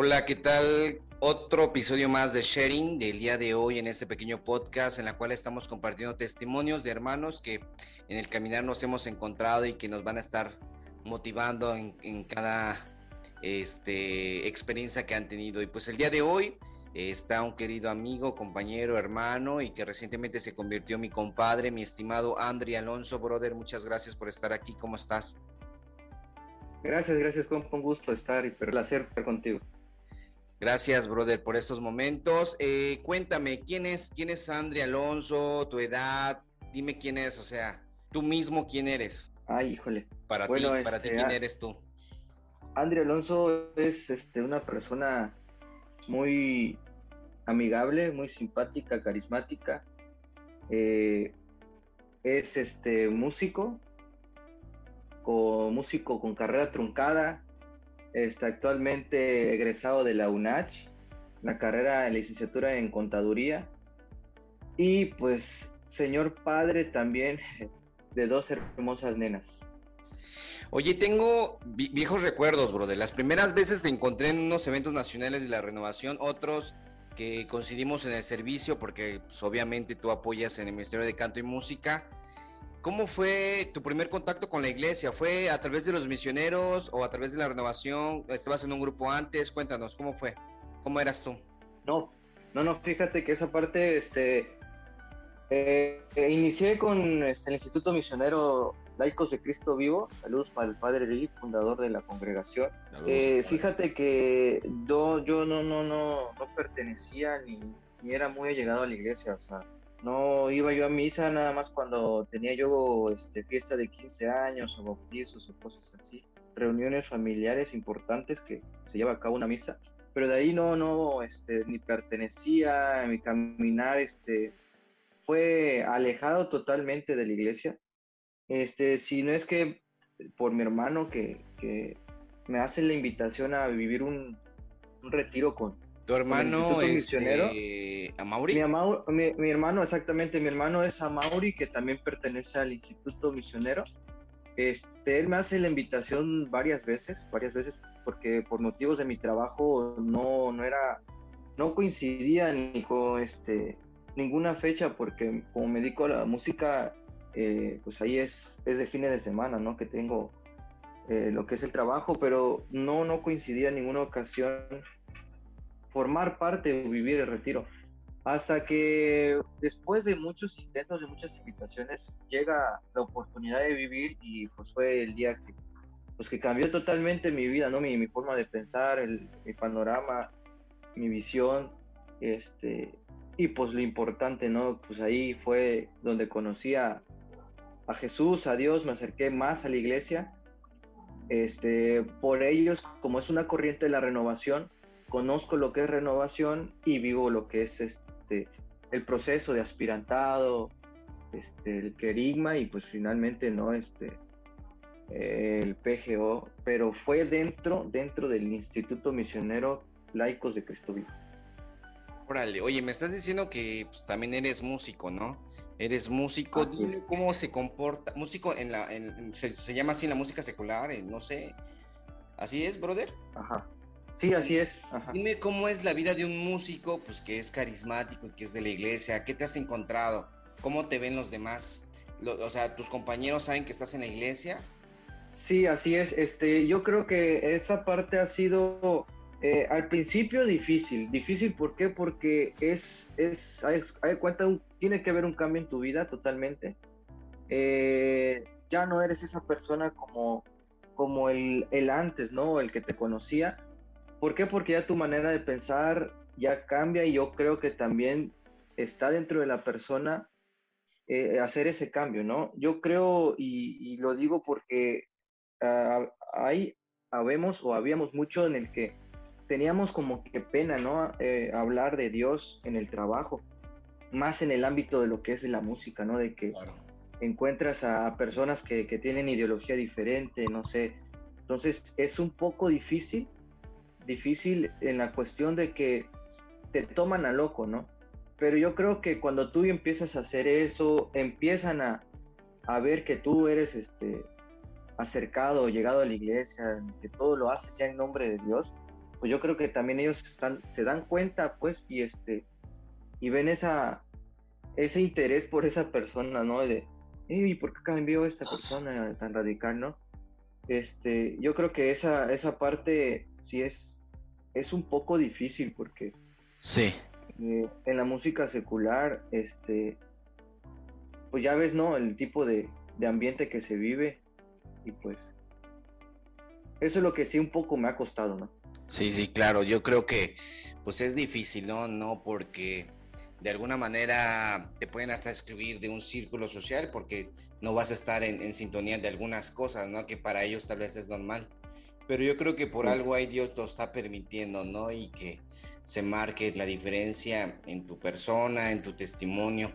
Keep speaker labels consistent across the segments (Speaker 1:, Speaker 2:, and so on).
Speaker 1: Hola, ¿qué tal? Otro episodio más de Sharing del día de hoy en este pequeño podcast en la cual estamos compartiendo testimonios de hermanos que en el caminar nos hemos encontrado y que nos van a estar motivando en, cada este, experiencia que han tenido. Y pues el día de hoy está un querido amigo, compañero, hermano y que recientemente se convirtió en mi compadre, mi estimado Andri Alonso, brother. Muchas gracias por estar aquí. ¿Cómo estás?
Speaker 2: Gracias, gracias, con, gusto estar y placer estar contigo.
Speaker 1: Gracias, brother, por estos momentos. Eh, cuéntame, ¿quién es, quién es Andri Alonso? ¿Tu edad? Dime quién es, o sea, tú mismo quién eres.
Speaker 2: Ay, híjole.
Speaker 1: Para ti, para ti, este, ¿quién eres tú?
Speaker 2: Andri Alonso es este, una persona muy amigable, muy simpática, carismática. Eh, es este músico, con, músico con carrera truncada, Está actualmente egresado de la UNACH, la carrera de licenciatura en contaduría. Y pues, señor padre también de dos hermosas nenas.
Speaker 1: Oye, tengo viejos recuerdos, bro. De las primeras veces te encontré en unos eventos nacionales de la renovación, otros que coincidimos en el servicio, porque pues, obviamente tú apoyas en el Ministerio de Canto y Música. ¿Cómo fue tu primer contacto con la iglesia? ¿Fue a través de los misioneros o a través de la renovación? ¿Estabas en un grupo antes? Cuéntanos, ¿cómo fue? ¿Cómo eras tú?
Speaker 2: No, no, no, fíjate que esa parte, este, eh, eh, inicié con este, el Instituto Misionero Laicos de Cristo Vivo. Saludos para el Padre Lee, fundador de la congregación. Eh, fíjate que yo, yo no, no, no, no pertenecía ni, ni era muy allegado a la iglesia, o sea, no iba yo a misa nada más cuando tenía yo este, fiesta de 15 años o bautizos o cosas así, reuniones familiares importantes que se lleva a cabo una misa, pero de ahí no, no, este, ni pertenecía, mi caminar, este, fue alejado totalmente de la iglesia, este, si no es que por mi hermano que, que me hace la invitación a vivir un, un retiro con,
Speaker 1: ¿Tu hermano es este, Amauri?
Speaker 2: Mi, mi, hermano, exactamente, mi hermano es Amauri, que también pertenece al Instituto Misionero. Este, él me hace la invitación varias veces, varias veces, porque por motivos de mi trabajo no, no era, no coincidía ni con este, ninguna fecha, porque como me dedico a la música, eh, pues ahí es, es de fines de semana, ¿no? Que tengo eh, lo que es el trabajo, pero no, no coincidía en ninguna ocasión formar parte o vivir el retiro. Hasta que después de muchos intentos, de muchas invitaciones, llega la oportunidad de vivir y pues fue el día que, pues que cambió totalmente mi vida, ¿no? Mi, mi forma de pensar, el, panorama, mi visión, este, y pues lo importante, ¿no? Pues ahí fue donde conocí a, a Jesús, a Dios, me acerqué más a la iglesia. Este, por ellos, como es una corriente de la renovación, conozco lo que es renovación y vivo lo que es este el proceso de aspirantado, este, el querigma y pues finalmente no este el PGO, pero fue dentro dentro del Instituto Misionero Laicos de Cristo Vivo.
Speaker 1: Órale, oye, me estás diciendo que pues, también eres músico, ¿no? Eres músico, dime cómo se comporta, músico en la, se, se, llama así en la música secular, no sé, ¿así es, brother?
Speaker 2: Ajá. Sí, así es.
Speaker 1: Dime cómo es la vida de un músico, pues que es carismático, que es de la iglesia. ¿Qué te has encontrado? ¿Cómo te ven los demás? o sea, ¿tus compañeros saben que estás en la iglesia?
Speaker 2: Sí, así es. Este, yo creo que esa parte ha sido eh, al principio difícil. Difícil, ¿por qué? Porque es, es, hay, cuenta, tiene que haber un cambio en tu vida totalmente. Eh, ya no eres esa persona como, como el, el antes, ¿no? El que te conocía ¿Por qué? Porque ya tu manera de pensar ya cambia y yo creo que también está dentro de la persona eh, hacer ese cambio, ¿no? Yo creo, y, lo digo porque uh, hay, habemos o habíamos mucho en el que teníamos como que pena, ¿no? Eh, hablar de Dios en el trabajo, más en el ámbito de lo que es la música, ¿no? De que encuentras a personas que, que tienen ideología diferente, no sé. Entonces es un poco difícil difícil en la cuestión de que te toman a loco, ¿no? Pero yo creo que cuando tú empiezas a hacer eso, empiezan a, a ver que tú eres este acercado, llegado a la iglesia, que todo lo haces ya en nombre de Dios, pues yo creo que también ellos están, se dan cuenta, pues, y este, y ven esa, ese interés por esa persona, ¿no? De, ¿y por qué cambió esta persona tan radical, no? Este, yo creo que esa, esa parte sí es, es un poco difícil porque
Speaker 1: sí.
Speaker 2: Eh, en la música secular, este, pues ya ves, ¿no? El tipo de, de ambiente que se vive y pues eso es lo que sí un poco me ha costado, ¿no?
Speaker 1: Sí, sí, claro, yo creo que pues es difícil, ¿no? No porque de alguna manera te pueden hasta escribir de un círculo social porque no vas a estar en, sintonía de algunas cosas, ¿no? Que para ellos tal vez es normal. Pero yo creo que por algo ahí Dios lo está permitiendo, ¿no? Y que se marque la diferencia en tu persona, en tu testimonio.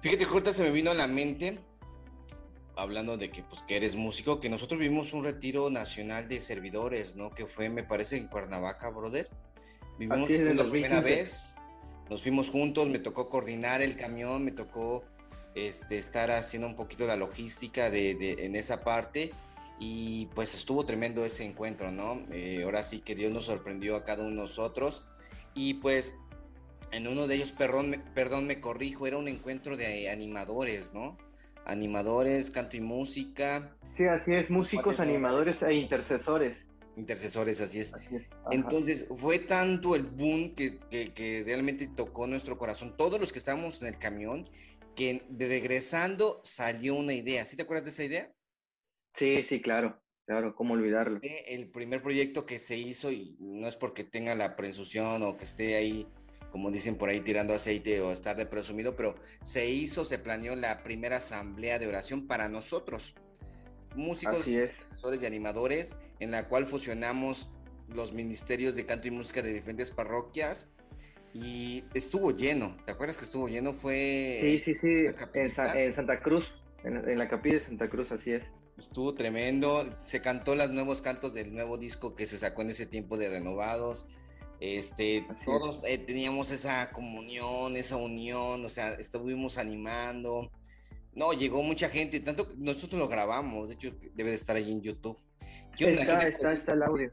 Speaker 1: Fíjate, ahorita se me vino a la mente, hablando de que, pues, que eres músico, que nosotros vimos un retiro nacional de servidores, ¿no? Que fue, me parece, en Cuernavaca, brother. Vivimos
Speaker 2: es,
Speaker 1: la primera vez nos fuimos juntos, me tocó coordinar el camión, me tocó este, estar haciendo un poquito la logística de, en esa parte y pues estuvo tremendo ese encuentro, ¿no? Eh, ahora sí que Dios nos sorprendió a cada uno de nosotros y pues en uno de ellos, perdón, perdón, me corrijo, era un encuentro de animadores, ¿no? Animadores, canto y música.
Speaker 2: Sí, así es, músicos, animadores e intercesores
Speaker 1: intercesores, así es. Entonces, fue tanto el boom que, que, realmente tocó nuestro corazón, todos los que estábamos en el camión, que regresando salió una idea. ¿Sí te acuerdas de esa idea?
Speaker 2: Sí, sí, claro, claro, cómo olvidarlo.
Speaker 1: El primer proyecto que se hizo, y no es porque tenga la presunción o que esté ahí, como dicen por ahí, tirando aceite o estar de presumido, pero se hizo, se planeó la primera asamblea de oración para nosotros músicos, profesores y animadores, en la cual fusionamos los ministerios de canto y música de diferentes parroquias y estuvo lleno. ¿Te acuerdas que estuvo lleno? Fue.
Speaker 2: Sí, sí, sí, en, Santa Cruz, en, la capilla de Santa Cruz, así es.
Speaker 1: Estuvo tremendo. Se cantó los nuevos cantos del nuevo disco que se sacó en ese tiempo de Renovados. Este, todos eh, teníamos esa comunión, esa unión, o sea, estuvimos animando. No, llegó mucha gente, tanto nosotros lo grabamos, de hecho debe de estar ahí en YouTube.
Speaker 2: está, está, está el audio.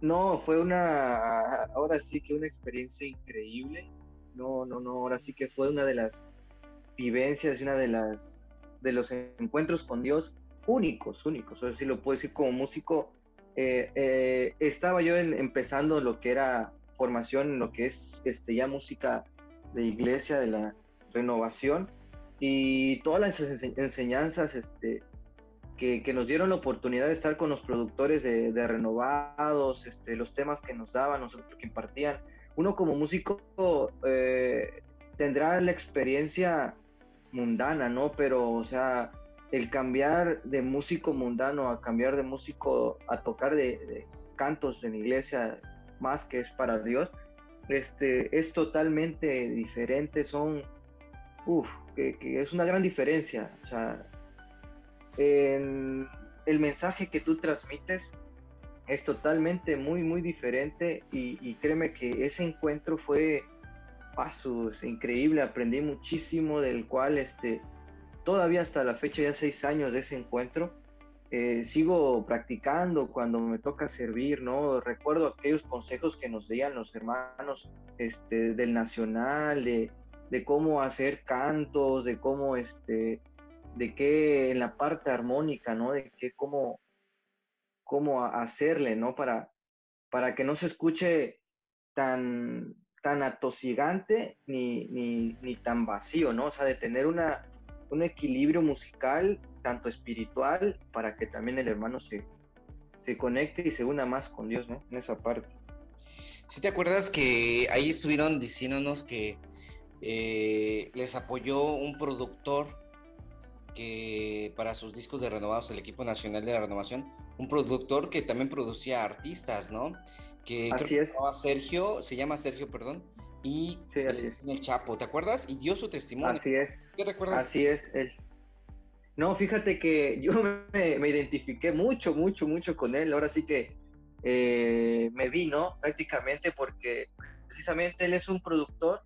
Speaker 2: No, fue una, ahora sí que una experiencia increíble. No, no, no, ahora sí que fue una de las vivencias y una de las de los encuentros con Dios únicos, únicos. O sea, si lo puedo decir como músico. Eh, eh, estaba yo empezando lo que era formación, lo que es este ya música de iglesia, de la renovación y todas las enseñanzas este, que, que, nos dieron la oportunidad de estar con los productores de, de, renovados, este, los temas que nos daban, nosotros que impartían. Uno como músico eh, tendrá la experiencia mundana, ¿no? Pero, o sea, el cambiar de músico mundano a cambiar de músico a tocar de, cantos en iglesia más que es para Dios, este, es totalmente diferente, son, uff, que, es una gran diferencia. O sea, el mensaje que tú transmites es totalmente muy, muy diferente y, créeme que ese encuentro fue pasos increíble, aprendí muchísimo del cual este, todavía hasta la fecha, ya seis años de ese encuentro, eh, sigo practicando cuando me toca servir, ¿no? Recuerdo aquellos consejos que nos dían los hermanos este, del Nacional, de, de cómo hacer cantos, de cómo, este, de qué en la parte armónica, ¿no? De qué, cómo, cómo hacerle, ¿no? Para, para que no se escuche tan, tan atosigante ni, ni, ni tan vacío, ¿no? O sea, de tener una, un equilibrio musical, tanto espiritual, para que también el hermano se, se conecte y se una más con Dios, ¿no? En esa parte.
Speaker 1: Si te acuerdas que ahí estuvieron diciéndonos que eh, les apoyó un productor que para sus discos de renovados, el equipo nacional de la renovación, un productor que también producía artistas, ¿no? Que
Speaker 2: así
Speaker 1: creo
Speaker 2: es.
Speaker 1: se llama Sergio, se llama Sergio, perdón, y
Speaker 2: sí, así es.
Speaker 1: el Chapo, ¿te acuerdas? Y dio su testimonio.
Speaker 2: Así es.
Speaker 1: ¿Qué recuerdas?
Speaker 2: Así es, él. No, fíjate que yo me, me, identifiqué mucho, mucho, mucho con él. Ahora sí que eh, me vi, ¿no? Prácticamente porque precisamente él es un productor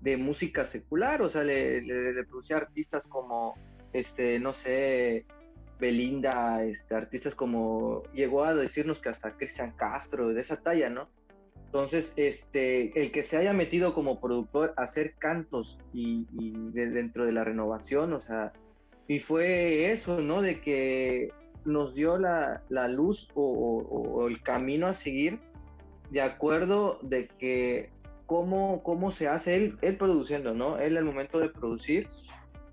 Speaker 2: de música secular, o sea, le, le, producía artistas como, este, no sé, Belinda, este, artistas como, llegó a decirnos que hasta Cristian Castro, de esa talla, ¿no? Entonces, este, el que se haya metido como productor a hacer cantos y, dentro de la renovación, o sea, y fue eso, ¿no? De que nos dio la, luz o, el camino a seguir de acuerdo de que cómo, cómo se hace él, él produciendo, ¿no? Él al momento de producir,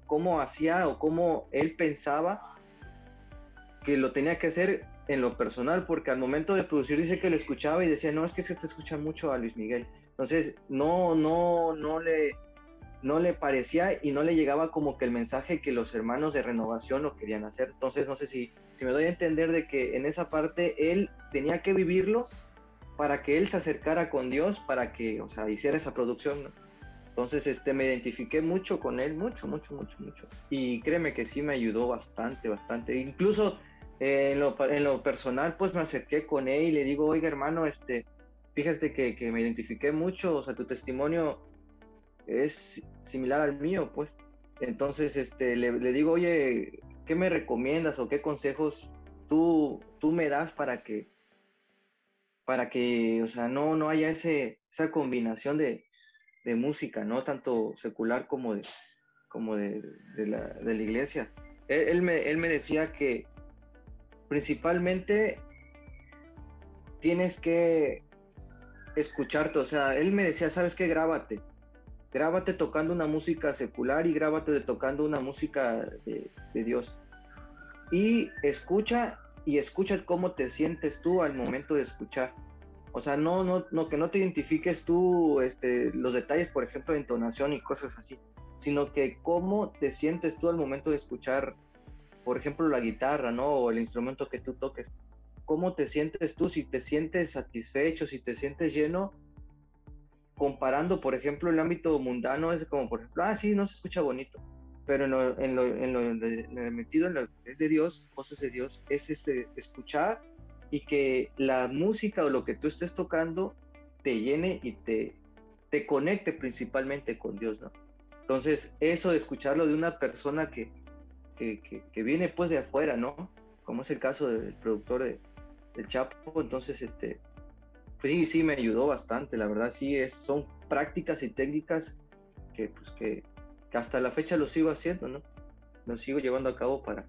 Speaker 2: cómo hacía o cómo él pensaba que lo tenía que hacer en lo personal, porque al momento de producir dice que lo escuchaba y decía, no, es que se te escucha mucho a Luis Miguel. Entonces, no, no, no le, no le parecía y no le llegaba como que el mensaje que los hermanos de renovación lo querían hacer. Entonces, no sé si, si me doy a entender de que en esa parte él tenía que vivirlo para que él se acercara con Dios, para que, o sea, hiciera esa producción. Entonces, este, me identifiqué mucho con él, mucho, mucho, mucho, mucho. Y créeme que sí me ayudó bastante, bastante. Incluso en, lo, en lo personal, pues me acerqué con él y le digo, oiga, hermano, este, fíjate que, que me identifiqué mucho, o sea, tu testimonio es similar al mío, pues. Entonces, este, le, le, digo, oye, ¿qué me recomiendas o qué consejos tú, tú me das para que, para que, o sea, no, no haya ese, esa combinación de, de música, ¿no? Tanto secular como de, como de, de, la, de la, iglesia. Él, me, él me decía que principalmente tienes que escucharte, o sea, él me decía, ¿sabes qué? Grábate grábate tocando una música secular y grábate tocando una música de, Dios. Y escucha y escucha cómo te sientes tú al momento de escuchar. O sea, no, no, no que no te identifiques tú este, los detalles, por ejemplo, de entonación y cosas así, sino que cómo te sientes tú al momento de escuchar, por ejemplo, la guitarra, ¿no? O el instrumento que tú toques. ¿Cómo te sientes tú? Si te sientes satisfecho, si te sientes lleno, comparando, por ejemplo, el ámbito mundano es como, por ejemplo, ah, sí, no se escucha bonito, pero en lo, en lo, en lo, metido en lo que es de Dios, cosas de Dios, es este, escuchar y que la música o lo que tú estés tocando te llene y te, te conecte principalmente con Dios, ¿no? Entonces, eso de escucharlo de una persona que, que, viene pues de afuera, ¿no? Como es el caso del productor de, del Chapo, entonces, este, sí, sí, me ayudó bastante, la verdad, sí, es, son prácticas y técnicas que, pues, que, hasta la fecha lo sigo haciendo, ¿no? Lo sigo llevando a cabo para,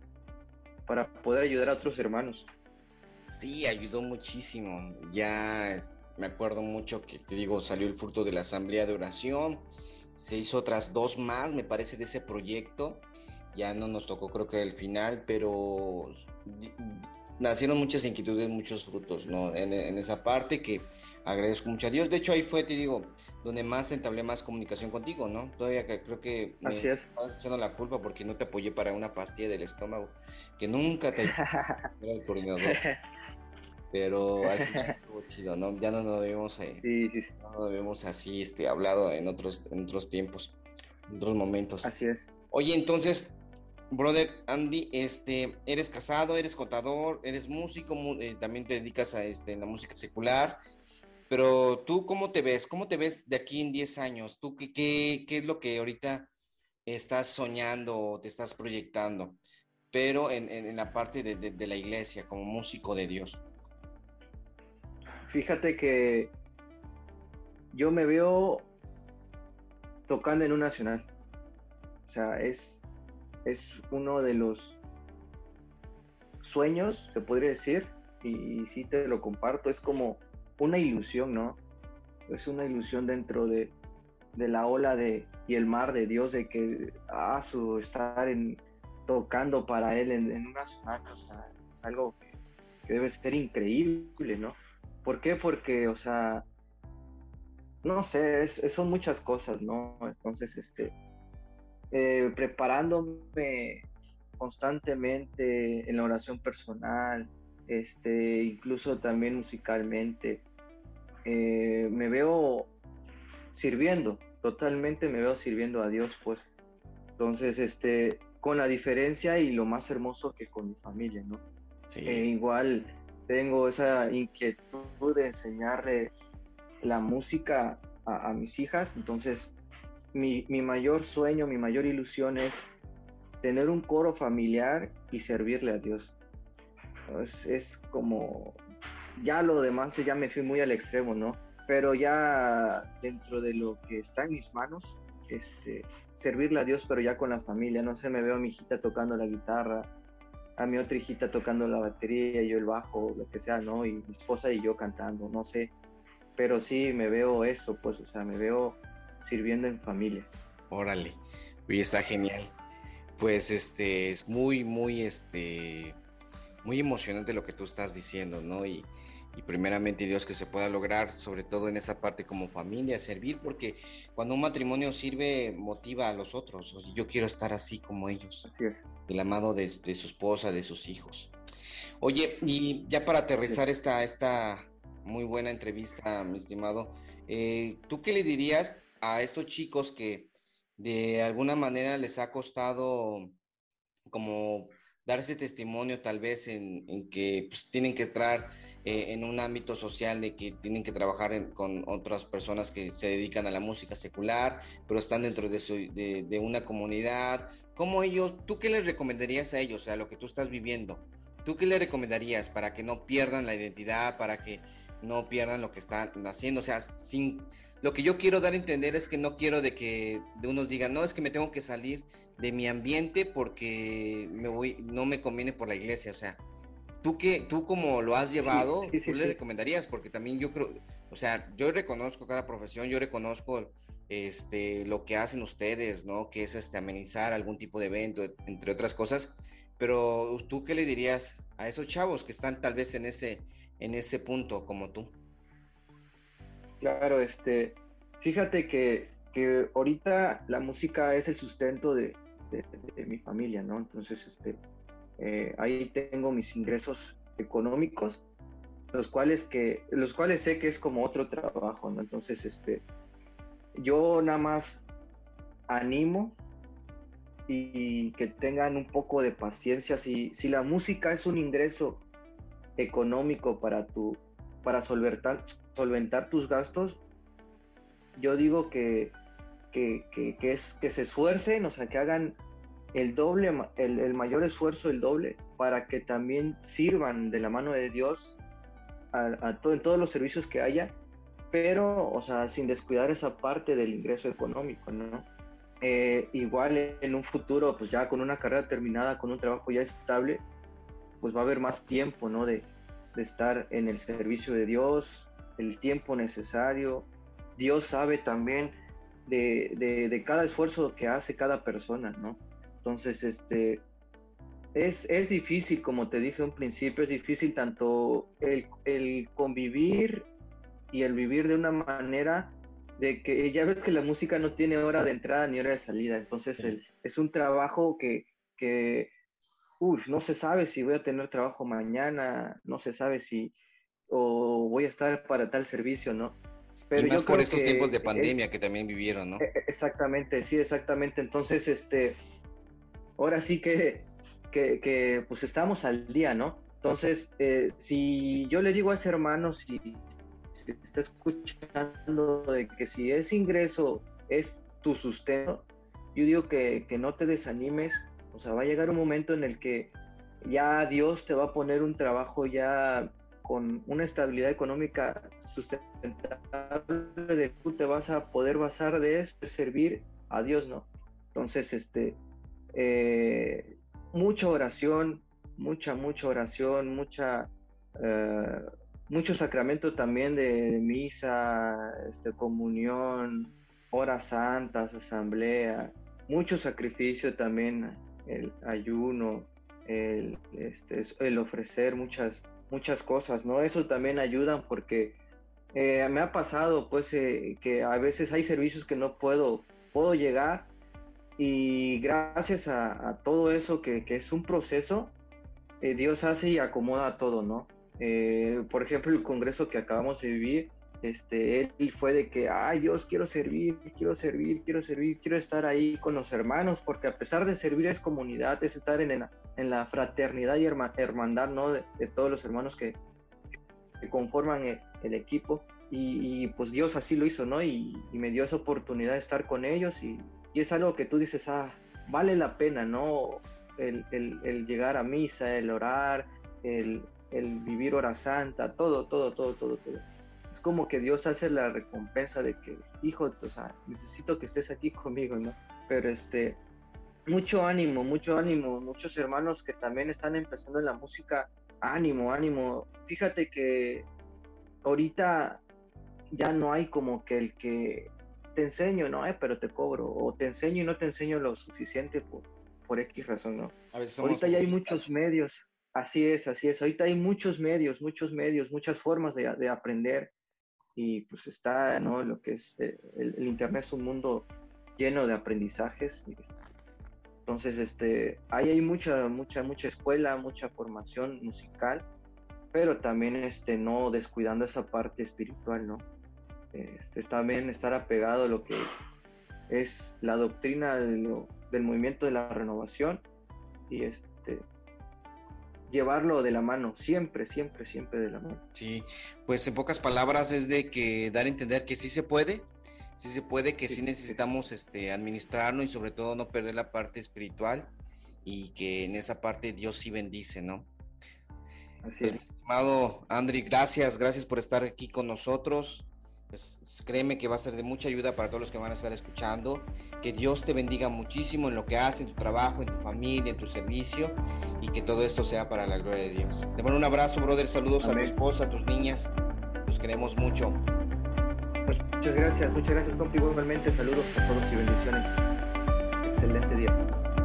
Speaker 2: para poder ayudar a otros hermanos.
Speaker 1: Sí, ayudó muchísimo. Ya me acuerdo mucho que, te digo, salió el fruto de la asamblea de oración, se hizo otras dos más, me parece, de ese proyecto. Ya no nos tocó, creo que el final, pero nacieron muchas inquietudes, muchos frutos, ¿no? En, esa parte que agradezco mucho a Dios. De hecho, ahí fue, te digo, donde más entablé más comunicación contigo, ¿no? Todavía que creo que
Speaker 2: me Así
Speaker 1: estabas echando la culpa porque no te apoyé para una pastilla del estómago, que nunca te era el coordinador. Pero al final estuvo chido, ¿no? Ya no nos vemos, eh, sí, sí, sí. no nos vemos así, este, hablado en otros, en otros tiempos, en otros momentos.
Speaker 2: Así es.
Speaker 1: Oye, entonces, Brother Andy, este, eres casado, eres contador, eres músico, eh, también te dedicas a este, la música secular, pero tú, ¿cómo te ves? ¿Cómo te ves de aquí en 10 años? ¿Tú qué, qué, qué es lo que ahorita estás soñando o te estás proyectando? Pero en, en, la parte de, de, la iglesia, como músico de Dios.
Speaker 2: Fíjate que yo me veo tocando en un nacional. O sea, es, es uno de los sueños, se podría decir, y si te lo comparto, es como una ilusión, ¿no? Es una ilusión dentro de, la ola de, y el mar de Dios de que, ah, su estar en, tocando para Él en, una sonata, o sea, es algo que, debe ser increíble, ¿no? ¿Por qué? Porque, o sea, no sé, son muchas cosas, ¿no? Entonces, este, eh, preparándome constantemente en la oración personal, este, incluso también musicalmente. Eh, me veo sirviendo, totalmente me veo sirviendo a Dios, pues. Entonces, este, con la diferencia y lo más hermoso que con mi familia, ¿no? Eh, igual tengo esa inquietud de enseñarle la música a mis hijas, entonces mi, mayor sueño, mi mayor ilusión es tener un coro familiar y servirle a Dios. Es, como, ya lo demás ya me fui muy al extremo, ¿no? Pero ya dentro de lo que está en mis manos, este, servirle a Dios, pero ya con la familia, no sé, me veo a mi hijita tocando la guitarra, a mi otra hijita tocando la batería, yo el bajo, lo que sea, ¿no? Y mi esposa y yo cantando, no sé. Pero sí me veo eso, pues, o sea, me veo sirviendo en familia.
Speaker 1: Órale, y está genial. Pues este es muy, muy, este, muy emocionante lo que tú estás diciendo, ¿no? Y, y primeramente Dios que se pueda lograr, sobre todo en esa parte como familia, servir, porque cuando un matrimonio sirve, motiva a los otros. yo quiero estar así como ellos.
Speaker 2: Así es.
Speaker 1: El amado de, su esposa, de sus hijos. Oye, y ya para aterrizar esta, esta muy buena entrevista, mi estimado, eh, ¿tú qué le dirías a estos chicos que de alguna manera les ha costado como dar ese testimonio tal vez en, que pues, tienen que entrar eh, en un ámbito social de que tienen que trabajar con otras personas que se dedican a la música secular, pero están dentro de, de, una comunidad. ¿Cómo ellos, tú qué les recomendarías a ellos, sea, lo que tú estás viviendo? ¿Tú qué les recomendarías para que no pierdan la identidad, para que no pierdan lo que están haciendo? O sea, sin, lo que yo quiero dar a entender es que no quiero de que de unos digan, no, es que me tengo que salir de mi ambiente porque me voy, no me conviene por la iglesia, o sea, tú que tú como lo has llevado, ¿tú le recomendarías? Porque también yo creo, o sea, yo reconozco cada profesión, yo reconozco este lo que hacen ustedes, ¿no? Que es este amenizar algún tipo de evento, entre otras cosas. Pero tú qué le dirías a esos chavos que están tal vez en ese en ese punto como tú?
Speaker 2: Claro, este, fíjate que, que ahorita la música es el sustento de, de mi familia, ¿no? Entonces, este, eh, ahí tengo mis ingresos económicos, los cuales, que, los cuales sé que es como otro trabajo, ¿no? Entonces, este, yo nada más animo y que tengan un poco de paciencia. Si, si la música es un ingreso económico para, tu, para solventar, solventar tus gastos, yo digo que, que, que, es, que se esfuercen, o sea, que hagan el doble, el, mayor esfuerzo, el doble, para que también sirvan de la mano de Dios a, en todos los servicios que haya, pero, o sea, sin descuidar esa parte del ingreso económico, ¿no? Eh, igual en un futuro, pues ya con una carrera terminada, con un trabajo ya estable, pues va a haber más tiempo, ¿no? De, de estar en el servicio de Dios, el tiempo necesario. Dios sabe también de, de, de cada esfuerzo que hace cada persona, ¿no? Entonces, este, es, es difícil, como te dije un principio, es difícil tanto el, el, convivir y el vivir de una manera de que ya ves que la música no tiene hora de entrada ni hora de salida, entonces es un trabajo que, que uf, no se sabe si voy a tener trabajo mañana, no se sabe si o voy a estar para tal servicio, ¿no?
Speaker 1: Pero y más por estos tiempos de pandemia que también vivieron, ¿no? E,
Speaker 2: exactamente, sí, exactamente. Entonces, este, ahora sí que, que, pues estamos al día, ¿no? Entonces, eh, si yo le digo a ese hermano, si, está escuchando de que si ese ingreso es tu sustento, yo digo que, que no te desanimes, o sea, va a llegar un momento en el que ya Dios te va a poner un trabajo ya con una estabilidad económica sustentable, de tú te vas a poder basar de eso, de servir a Dios, ¿no? Entonces, este, eh, mucha oración, mucha, mucha oración, mucha, eh, mucho sacramento también de misa, este, comunión, horas santas, asamblea, mucho sacrificio también, el ayuno, el, este, el ofrecer muchas, muchas cosas, ¿no? Eso también ayuda porque eh, me ha pasado, pues, que a veces hay servicios que no puedo, puedo llegar y gracias a, todo eso que, es un proceso, eh, Dios hace y acomoda todo, ¿no? Eh, por ejemplo, el congreso que acabamos de vivir, este, él fue de que, ay Dios, quiero servir, quiero servir, quiero servir, quiero estar ahí con los hermanos, porque a pesar de servir es comunidad, es estar en, en la fraternidad y hermandad, ¿no? De, todos los hermanos que, conforman el, equipo. Y, pues Dios así lo hizo, ¿no? Y, me dio esa oportunidad de estar con ellos y, y es algo que tú dices, ah, vale la pena, ¿no? El, el, llegar a misa, el orar, el, el vivir hora santa, todo, todo, todo, todo, todo. Como que Dios hace la recompensa de que, hijo, o sea, necesito que estés aquí conmigo, ¿no? Pero este, mucho ánimo, mucho ánimo, muchos hermanos que también están empezando en la música, ánimo, ánimo. Fíjate que ahorita ya no hay como que el que te enseño, ¿no? Eh, pero te cobro, o te enseño y no te enseño lo suficiente por, por X razón, ¿no? ahorita ya hay muchos medios, así es, así es, ahorita hay muchos medios, muchos medios, muchas formas de, de aprender y pues está, ¿no? Lo que es eh, el, Internet es un mundo lleno de aprendizajes. Entonces, este, ahí hay mucha, mucha, mucha escuela, mucha formación musical, pero también, este, no descuidando esa parte espiritual, ¿no? Este, también estar apegado a lo que es la doctrina del movimiento de la renovación y este llevarlo de la mano, siempre, siempre, siempre de la mano.
Speaker 1: Sí, pues en pocas palabras es de que dar a entender que sí se puede, sí se puede, que sí, necesitamos este administrarnos y sobre todo no perder la parte espiritual y que en esa parte Dios sí bendice, ¿no? Así pues, es. estimado Andri, gracias, gracias por estar aquí con nosotros. Pues, créeme que va a ser de mucha ayuda para todos los que van a estar escuchando. Que Dios te bendiga muchísimo en lo que haces, en tu trabajo, en tu familia, en tu servicio y que todo esto sea para la gloria de Dios. Te mando un abrazo, brother. Saludos a tu esposa, a tus niñas. Los queremos mucho.
Speaker 2: Muchas gracias, muchas gracias, contigo igualmente. Saludos a todos y bendiciones. Excelente día.